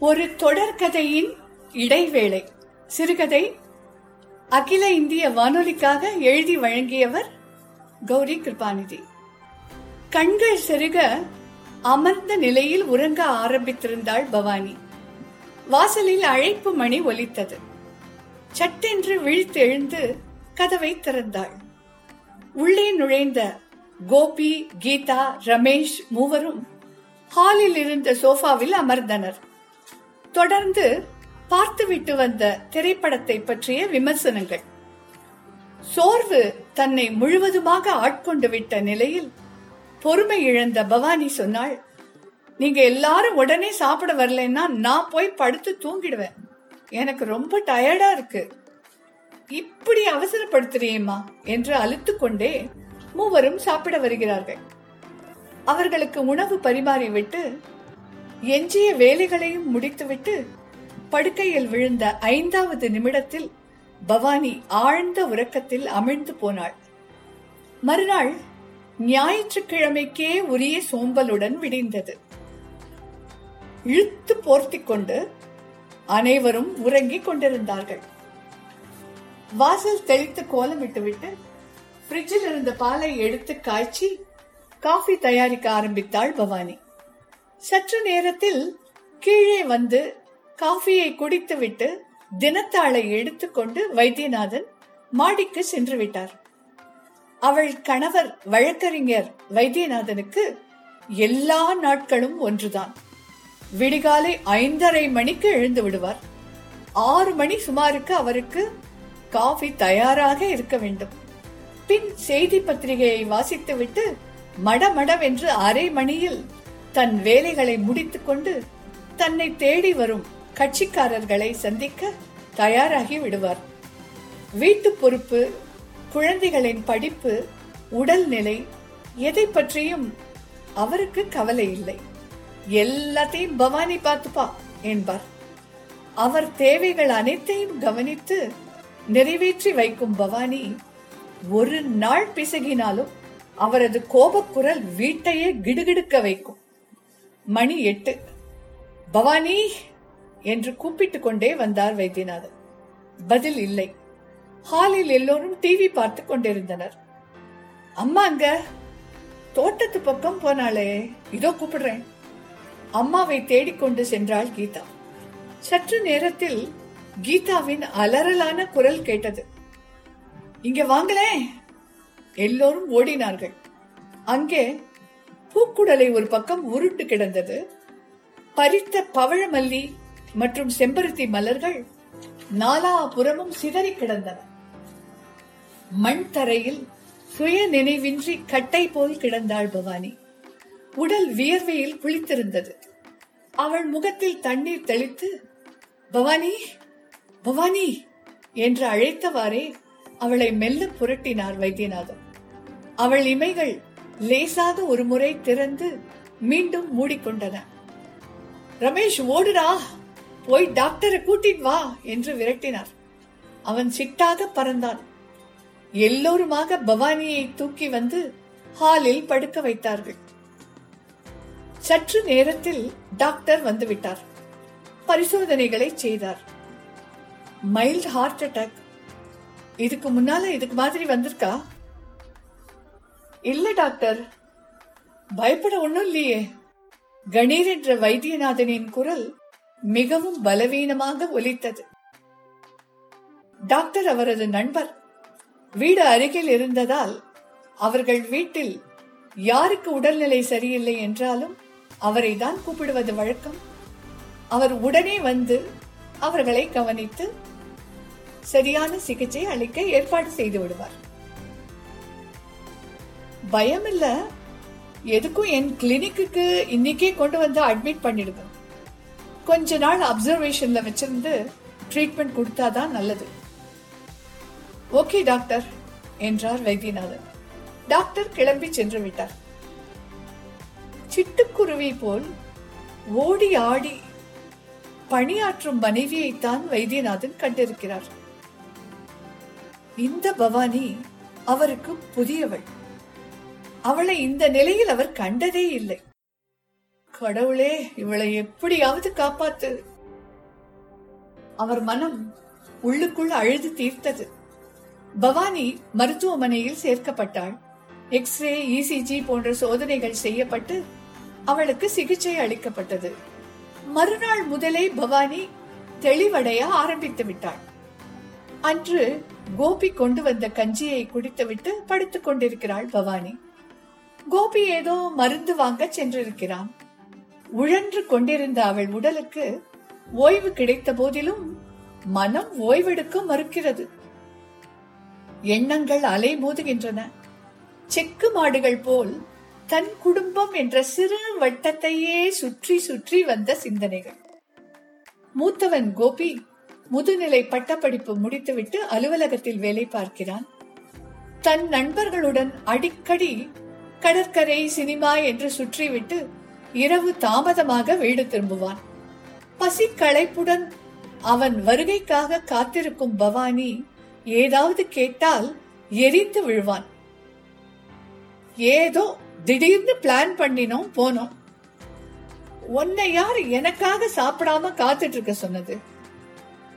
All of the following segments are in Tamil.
ஒரு தொடர்கதையின் இடைவேளை. சிறுகதை அகில இந்திய வானொலிக்காக எழுதி வழங்கியவர் கௌரி கிருபாநிதி. கண்கள் செருக அமர்ந்த நிலையில் உறங்க ஆரம்பித்திருந்தாள் பவானி. வாசலில் அழைப்பு மணி ஒலித்தது. சட்டென்று விழித்தெழுந்து கதவை திறந்தாள். உள்ளே நுழைந்த கோபி கீதா ரமேஷ் மூவரும் ஹாலில் இருந்த சோஃபாவில் அமர்ந்தனர். தொடர்ந்து பார்த்துவிட்டு வந்த திரைப்படத்தை பற்றிய விமர்சனங்கள். சோர்வு தன்னை முழுவதுமாக ஆட்கொண்டு விட்ட நிலையில் பொறுமை இழந்த பவானி சொன்னாள் நீங்க எல்லாரும் உடனே சாப்பிட வரலன்னா நான் போய் படுத்து தூங்கிடுவேன். எனக்கு ரொம்ப டயர்டா இருக்கு. இப்படி அவசரப்படுத்துறியேம்மா என்று அழுத்து கொண்டே மூவரும் சாப்பிட வருகிறார்கள். அவர்களுக்கு உணவு பரிமாறிவிட்டு எஞ்சிய வேலைகளையும் முடித்துவிட்டு படுக்கையில் விழுந்த ஐந்தாவது நிமிடத்தில் பவானி ஆழ்ந்த உறக்கத்தில் அமிழ்ந்து போனாள். மறுநாள் ஞாயிற்றுக்கிழமைக்கே உரிய சோம்பலுடன் விடிந்தது. இழுத்து போர்த்திக் கொண்டு அனைவரும் உறங்கிக் கொண்டிருந்தார்கள். வாசல் தெளித்து கோலம் விட்டுவிட்டு ஃப்ரிட்ஜில் இருந்த பாலை எடுத்து காய்ச்சி காஃபி தயாரிக்க ஆரம்பித்தாள் பவானி. சற்று நேரத்தில் கீழே வந்து காஃபியை குடித்துவிட்டு தினத்தாளை எடுத்துக்கொண்டு வைத்தியநாதன் மாடிக்கு சென்று விட்டார். அவள் கணவர் வழக்கறிஞர் வைத்தியநாதனுக்கு எல்லா நாட்களும் ஒன்றுதான். விடிகாலை ஐந்தரை மணிக்கு எழுந்து விடுவார். ஆறு மணி சுமாருக்கு அவருக்கு காஃபி தயாராக இருக்க வேண்டும். பின் செய்தி பத்திரிகையை வாசித்துவிட்டு மடமடவென்று அரை மணியில் தன் வேலைகளை முடித்துக்கொண்டு தன்னை தேடி வரும் கட்சிக்காரர்களை சந்திக்க தயாராகி விடுவார். வீட்டு பொறுப்பு குழந்தைகளின் படிப்பு உடல்நிலை எதை பற்றியும் அவருக்கு கவலை இல்லை. எல்லாத்தையும் பவானி பார்த்துப்பா என்பார். அவர் தேவைகள் அனைத்தையும் கவனித்து நிறைவேற்றி வைக்கும் பவானி ஒரு நாள் பிசகினாலும் அவரது கோபக்குரல் வீட்டையே கிடுகிடுக்க வைக்கும். மணி எட்டு. பவானி என்று கூப்பிட்டு கொண்டே வந்தார் வைத்தியநாதன் பதில் இல்லை. ஹாலில் எல்லோரும் டிவி பார்த்து கொண்டிருந்தனர். அம்மா அங்க தோட்டத்து பக்கம் போனாலே இதோ கூப்பிடுறேன். அம்மாவை தேடிக்கொண்டு சென்றாள் கீதா. சற்று நேரத்தில் கீதாவின் அலறலான குரல் கேட்டது. இங்க வாங்களேன். எல்லோரும் ஓடினார்கள். அங்கே பூக்குடலை ஒரு பக்கம் உருண்டு கிடந்தது. பறித்த பவழமல்லி மற்றும் செம்பருத்தி மலர்கள் நாலாபுறமும் சிதறி கிடந்தன. மண் தரையில் சுய நினைவின்றி கட்டை போல் கிடந்தாள் பவானி. உடல் வியர்வையில் குளித்திருந்தது. அவள் முகத்தில் தண்ணீர் தெளித்து பவானி பவானி என்று அழைத்தவாறே அவளை மெல்ல புரட்டினார் வைத்தியநாதன். அவள் இமைகள் லேசாக ஒரு முறை திறந்து மீண்டும் மூடிக்கொண்டன. ரமேஷ் ஓடுடா. போய் டாக்டரை கூட்டிட்டு வா என்று விரட்டினார். அவன் சிட்டாக பறந்தான். எல்லோருமாக பவானியை தூக்கி வந்து ஹாலில் படுக்க வைத்தார்கள். சற்று நேரத்தில் டாக்டர் வந்துவிட்டார். பரிசோதனைகளை செய்தார். Mild heart attack. இதுக்கு முன்னால இதுக்கு மாதிரி வந்திருக்கா? இல்ல டாக்டர். பயப்பட ஒண்ணும் இல்லையே. கணீர் என்ற வைத்தியநாதனின் குரல் மிகவும் பலவீனமாக ஒலித்தது. டாக்டர் அவரது நண்பர் வீடு அருகில் இருந்ததால் அவர்கள் வீட்டில் யாருக்கு உடல்நிலை சரியில்லை என்றாலும் அவரை தான் கூப்பிடுவது வழக்கம். அவர் உடனே வந்து அவர்களை கவனித்து சரியான சிகிச்சை அளிக்க ஏற்பாடு செய்து விடுவார். பயம் இல்ல எதுக்கும் என் கிளினிக்கு இன்னைக்கே கொண்டு வந்து அட்மிட் பண்ணிடுங்க. கொஞ்ச நாள் அப்சர்வேஷன்ல வச்சிருந்து ட்ரீட்மெண்ட் கொடுத்தாதான் நல்லது. ஓகே டாக்டர் என்றார் வைத்தியநாதன். டாக்டர் கிளம்பி சென்று விட்டார். சிட்டுக்குருவி போல் ஓடி ஆடி பணியாற்றும் மனைவியைத்தான் வைத்தியநாதன் கண்டிருக்கிறார். இந்த பவானி அவருக்கு புதியவள். அவளை இந்த நிலையில் அவர் கண்டதே இல்லை. கடவுளே இவளை எப்படியாவது காப்பாத்து அவர் மனம் உள்ளுக்குள் அழுது தீர்த்தது. பவானி மருத்துவமனையில் சேர்க்கப்பட்டாள். எக்ஸ்ரே இசிஜி போன்ற சோதனைகள் செய்யப்பட்டு அவளுக்கு சிகிச்சை அளிக்கப்பட்டது. மறுநாள் முதலே பவானி தெளிவடைய ஆரம்பித்து விட்டாள். அன்று கோபி கொண்டு வந்த கஞ்சியை குடித்துவிட்டு படுத்துக் கொண்டிருக்கிறாள் பவானி. கோபி ஏதோ மருந்து வாங்க சென்றிருக்கிறான். உழன்று கொண்டிருந்த அவள் உடலுக்கு ஓய்வு கிடைத்த போதிலும் மனம் ஓய்வெடுக்க மறுக்கிறது. எண்ணங்கள் அலை மோதுகின்றன. செக்கு மாடுகள் போல் தன் குடும்பம் என்ற சிறு வட்டத்தையே சுற்றி சுற்றி வந்த சிந்தனைகள். மூத்தவன் கோபி முதுநிலை பட்டப்படிப்பு முடித்துவிட்டு அலுவலகத்தில் வேலை பார்க்கிறான். தன் நண்பர்களுடன் அடிக்கடி கடற்கரை சினிமா என்று சுற்றிவிட்டு இரவு தாமதமாக வீடு திரும்புவான். பசி களைப்புடன் அவன் வருகைக்காக காத்திருக்கும் பவானி ஏதாவது கேட்டால் எரிந்து விழுவான். ஏதோ திடீர்னு பிளான் பண்ணினோம் போனோம். உன்னை யார் எனக்காக சாப்பிடாம காத்துட்டு இருக்க சொன்னது?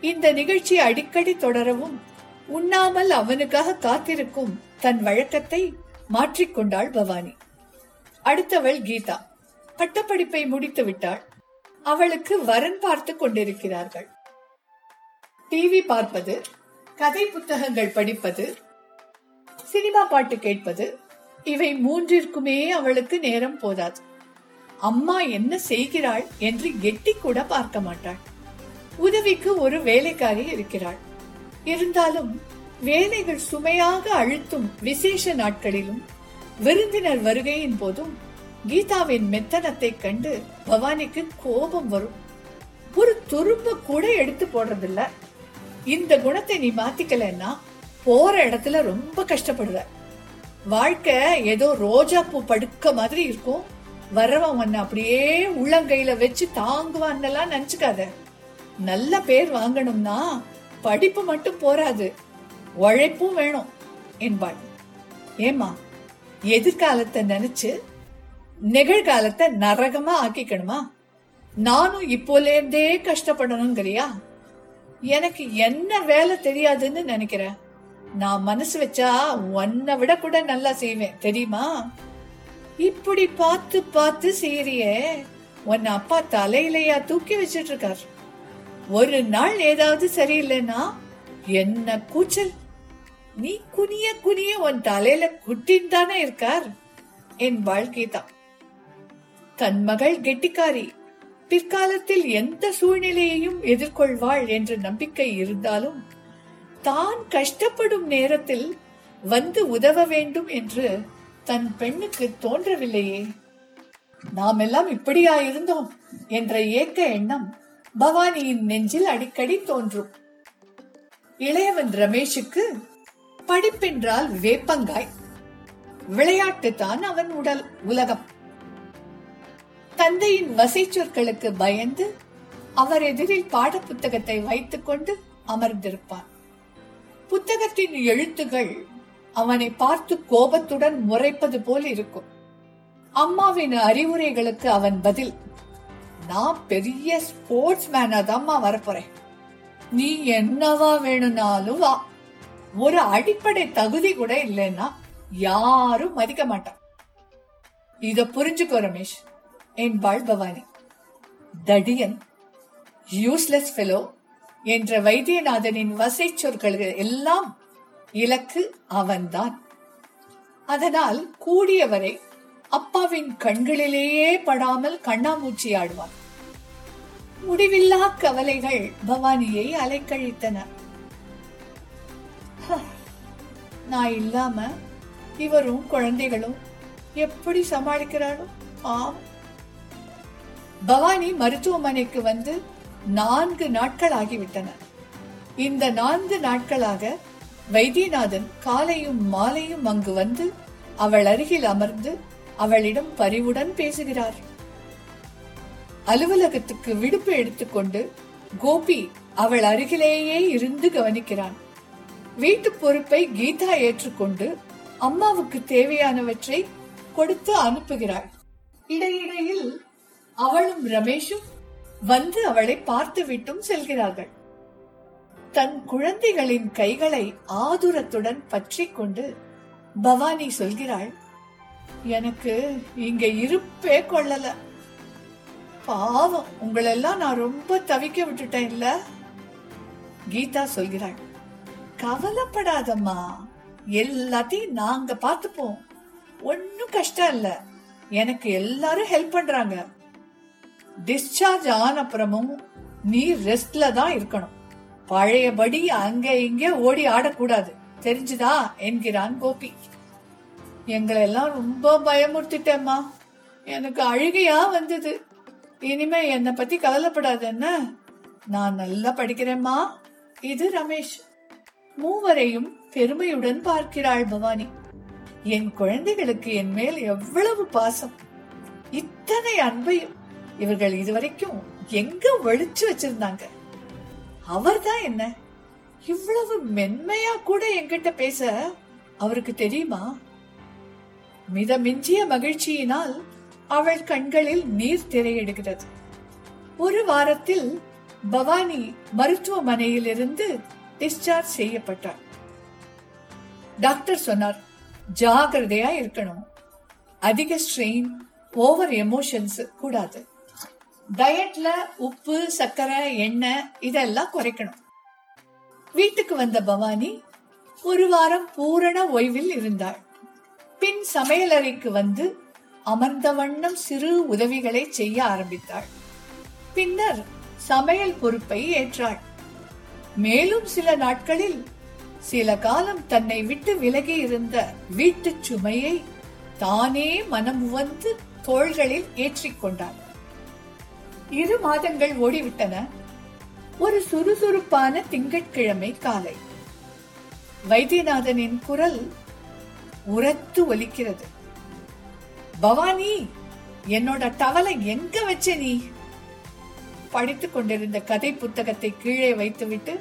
இந்த நிகழ்ச்சி அடிக்கடி தொடரவும் உண்ணாமல் அவனுக்காக காத்திருக்கும் தன் வழக்கத்தை மாற்றிக்கொண்டாள் பவானி. அடுத்தவள் கீதா. பட்டப்படிப்பை முடித்து விட்டாள் அவளுக்கு வரன் பார்த்து கொண்டிருக்கிறார்கள். டிவி பார்ப்பது கதை புத்தகங்கள் படிப்பது சினிமா பாட்டு கேட்பது இவை மூன்றிற்குமே அவளுக்கு நேரம் போதாது. அம்மா என்ன செய்கிறாள் என்று எட்டி கூட பார்க்க மாட்டாள். உதவிக்கு ஒரு வேலைக்காரி இருக்கிறாள். இருந்தாலும் வேலைகள் சுமையாக அழுத்தும் விசேஷ நாட்களிலும் விருந்தினர் வருகையின் போதும் கீதாவின் மெத்தனத்தை கண்டு பவானிக்கு கோபம் வரும். ஒரு துரும்ப கூட எடுத்து போடுறதில்ல. இந்த குணத்தை நீ மாத்திக்கலன்னா போற இடத்துல ரொம்ப கஷ்டப்படுவ. வாழ்க்கை ஏதோ ரோஜா பூ படுக்க மாதிரி இருக்கும். வர்றவன் உன்னை அப்படியே உள்ளங்கையில வச்சு தாங்குவான்னெல்லாம் நினைச்சுக்காத. நல்ல பேர் வாங்கணும்னா படிப்பு மட்டும் போராது உழைப்பும் வேணும் என்பாள். ஏமா எதிர்காலத்தை நினைச்சு நிகழ்காலத்தை நரகமா ஆக்கிக்கணுமா? நானும் இப்போல இருந்தே கஷ்டப்படணுங்கிறியா? எனக்கு என்ன வேலை தெரியாதுன்னு நினைக்கிறேன் நான் மனசு வச்சா உன்னை விட கூட நல்லா செய்வேன் தெரியுமா? இப்படி பார்த்து பார்த்து செய்யறியே உன்னை அப்பா தலையிலையா தூக்கி வச்சிட்டு இருக்கார் ஒரு நாள் ஏதாவது சரியில்லைன்னா என்ன கூச்சல்? நீ குனிய குனிய உன் தலையில குட்டின் தானே இருக்கார்? என் வாழ்க்கை தான். தன் மகள் கெட்டிக்காரி பிற்காலத்தில் எந்த சூழ்நிலையையும் எதிர்கொள்வாள் என்ற நம்பிக்கை இருந்தாலும் தான் கஷ்டப்படும் நேரத்தில் வந்து உதவ வேண்டும் என்று தன் பெண்ணுக்கு தோன்றவில்லையே. நாம் எல்லாம் இப்படியா இருந்தோம் என்ற ஏக்க எண்ணம் பவானியின் நெஞ்சில் அடிக்கடி தோன்றும். இளையவன் ரமேஷுக்கு படிப்பென்றால் வேப்பங்காய். விளையாட்டு தான் அவன் உடல் உலகம். தந்தையின் வசை சொற்களுக்கு பயந்து அவர் எதிரில் பாட புத்தகத்தை வைத்துக் கொண்டு அமர்ந்திருப்பான். புத்தகத்தின் எழுத்துகள் அவனை பார்த்து கோபத்துடன் முறைப்பது போல் இருக்கும். அம்மாவின் அறிவுரைகளுக்கு அவன் பதில் நான் பெரிய ஸ்போர்ட்ஸ் மேனா தான்மா வரப்போறேன். நீ என்னவா வேணும்னாலும் வா. ஒரு அடிப்படை தகுதி கூட இல்லைன்னா யாரும் மதிக்க மாட்டான் இத புரிஞ்சுக்கோ ரமேஷ். என்பாள் பவானி தடியன் யூஸ்லெஸ் ஃபெலோ என்ற வைத்தியநாதனின் வசை சொற்கள் எல்லாம் இலக்கு அவன்தான். அதனால் கூடியவரை அப்பாவின் கண்களிலேயே படாமல் கண்ணாமூச்சி ஆடுவான். முடிவில்லா கவலைகள் பவானியை அலைக்கழித்தன. நான் இல்லாம இவரும் குழந்தைகளும் எப்படி சமாளிக்கிறாரோ? ஆம். பவானி மருத்துவமனைக்கு வந்து நான்கு நாட்கள் ஆகிவிட்டன. இந்த நான்கு நாட்களாக வைத்தியநாதன் காலையும் மாலையும் அங்கு வந்து அவள் அருகில் அமர்ந்து அவளிடம் பரிவுடன் பேசுகிறார். அலுவலகத்துக்கு விடுப்பு எடுத்துக்கொண்டு கோபி அவள் அருகிலேயே இருந்து கவனிக்கிறான். வீட்டு பொறுப்பை கீதா ஏற்றுக்கொண்டு அம்மாவுக்கு தேவையானவற்றை கொடுத்து அனுப்புகிறாள். இடையிடையில் அவளும் ரமேஷும் வந்து அவளை பார்த்துவிட்டும் செல்கிறார்கள். தன் குழந்தைகளின் கைகளை ஆதுரத்துடன் பற்றி கொண்டு பவானி சொல்கிறாள் எனக்கு இங்க இருப்பே கொள்ளல. பாவம் உங்களெல்லாம் நான் ரொம்ப தவிக்க விட்டுட்டேன் இல்ல கீதா சொல்கிறாள் கவலைப்படாதம்மா எல்லாத்தையும் நாங்க பார்த்துப்போம். ஒன்னும் கஷ்டம் இல்ல. எனக்கு எல்லாரும் ஹெல்ப் பண்றாங்க. டிஸ்சார்ஜ் ஆன அப்புறமும் நீ ரெஸ்ட்ல தான் இருக்கணும். பழையபடி அங்க இங்க ஓடி ஆடக்கூடாது. தெரிஞ்சுதா? என்கிறான் கோபி. எங்களை எல்லாம் ரொம்ப பயமுறுத்திட்டேம்மா. எனக்கு அழுகையா வந்தது. இனிமே என்னை பத்தி கவலைப்படாத என்ன நான் நல்லா படிக்கிறேம்மா. இது ரமேஷ். மூவரையும் பெருமையுடன் பார்க்கிறாள் பவானி. என் குழந்தைகளுக்கு என் மேல் எவ்வளவு பாசம். இத்தனை அன்பையும் இவர்கள் இதுவரைக்கும் எங்க ஒழிச்சு வச்சிருந்தாங்க? அவர்தான் என்ன? இவ்வளவு மென்மையா கூட என்கிட்ட பேச அவருக்கு தெரியுமா? மித மிஞ்சிய மகிழ்ச்சியினால் அவள் கண்களில் நீர் திரையிடுகிறது. ஒரு வாரத்தில் பவானி மருத்துவமனையில் இருந்து டிஸ்சார்ஜ் செய்யப்பட்டார் டாக்டர் சொன்னார் ஜாகிரதையா இருக்கணும். அதிக ஸ்ட்ரெயின் ஓவர் எமோஷன்ஸ் கூடாது. டயட்ல உப்பு சர்க்கரை எண்ணெய் இதெல்லாம் குறைக்கணும். வீட்டுக்கு வந்த பவானி ஒரு வாரம் பூரண ஓய்வில் இருந்தாள். பின் சமையலறைக்கு வந்து அமர்ந்த வண்ணம் சிறு உதவிகளை செய்ய ஆரம்பித்தாள். பின்னர் சமையல் பொறுப்பை ஏற்றாள். மேலும் சில நாட்களில் சில காலம் தன்னை விட்டு விலகி இருந்த வீட்டு சுமையை தானே மனம் வந்து தோள்களில் ஏற்றிக்கொண்டாள் இரு மாதங்கள் ஓடிவிட்டன. ஒரு சுறுசுறுப்பான திங்கட்கிழமை காலை. வைத்தியநாதனின் குரல் உரத்து ஒலிக்கிறது. பவானி என்னோட டவலை எங்க வச்ச நீ? படித்துக் கொண்டிருந்த கதை புத்தகத்தை கீழே வைத்துவிட்டு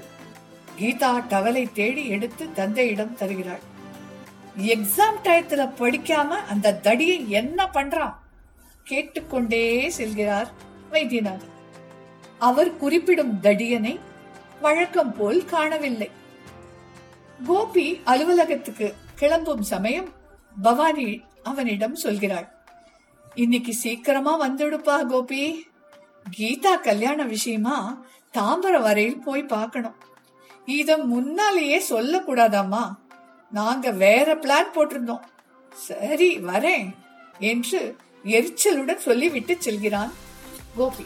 கீதா டவலை தேடி எடுத்து தந்தையிடம் தருகிறாள். எக்ஸாம் டயத்துல படிக்காம அந்த தடியை என்ன பண்றான்? கேட்டுக்கொண்டே செல்கிறார் வைத்தியநாதன். அவர் குறிப்பிடும் தடியனை வழக்கம் போல் காணவில்லை. கோபி அலுவலகத்துக்கு கிளம்பும் சமயம் பவானி அவனிடம் சொல்கிறாள் இன்னைக்கு சீக்கிரமா வந்துடுப்பா கோபி. கீதா கல்யாண விஷயமா தாம்பரம் வரையில் போய் பார்க்கணும். இத முன்னாலேயே சொல்லக்கூடாதாம்மா. நாங்க வேற பிளான் போட்டிருந்தோம். சரி வரேன் என்று எரிச்சலுடன் சொல்லிவிட்டு செல்கிறான் கோபி.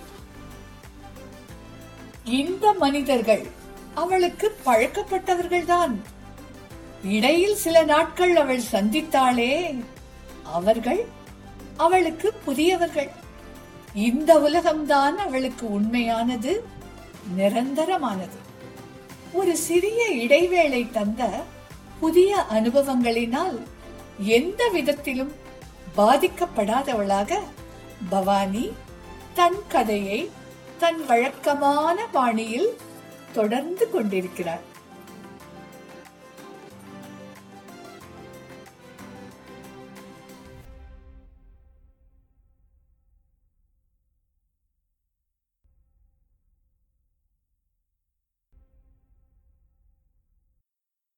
இந்த மனிதர்கள் அவளுக்கு பழக்கப்பட்டவர்கள்தான். இடையில் சில நாட்கள் அவள் சந்தித்தாளே. அவர்கள் அவளுக்கு புதியவர்கள். இந்த உலகம்தான் அவளுக்கு உண்மையானது நிரந்தரமானது. ஒரு சிறிய இடைவேளை தந்த புதிய அனுபவங்களினால் எந்த விதத்திலும் பாதிக்கப்படாதவளாக பவானி தன் கதையை தன் வழக்கமான பாணியில் தொடர்ந்து கொண்டிருக்கிறார்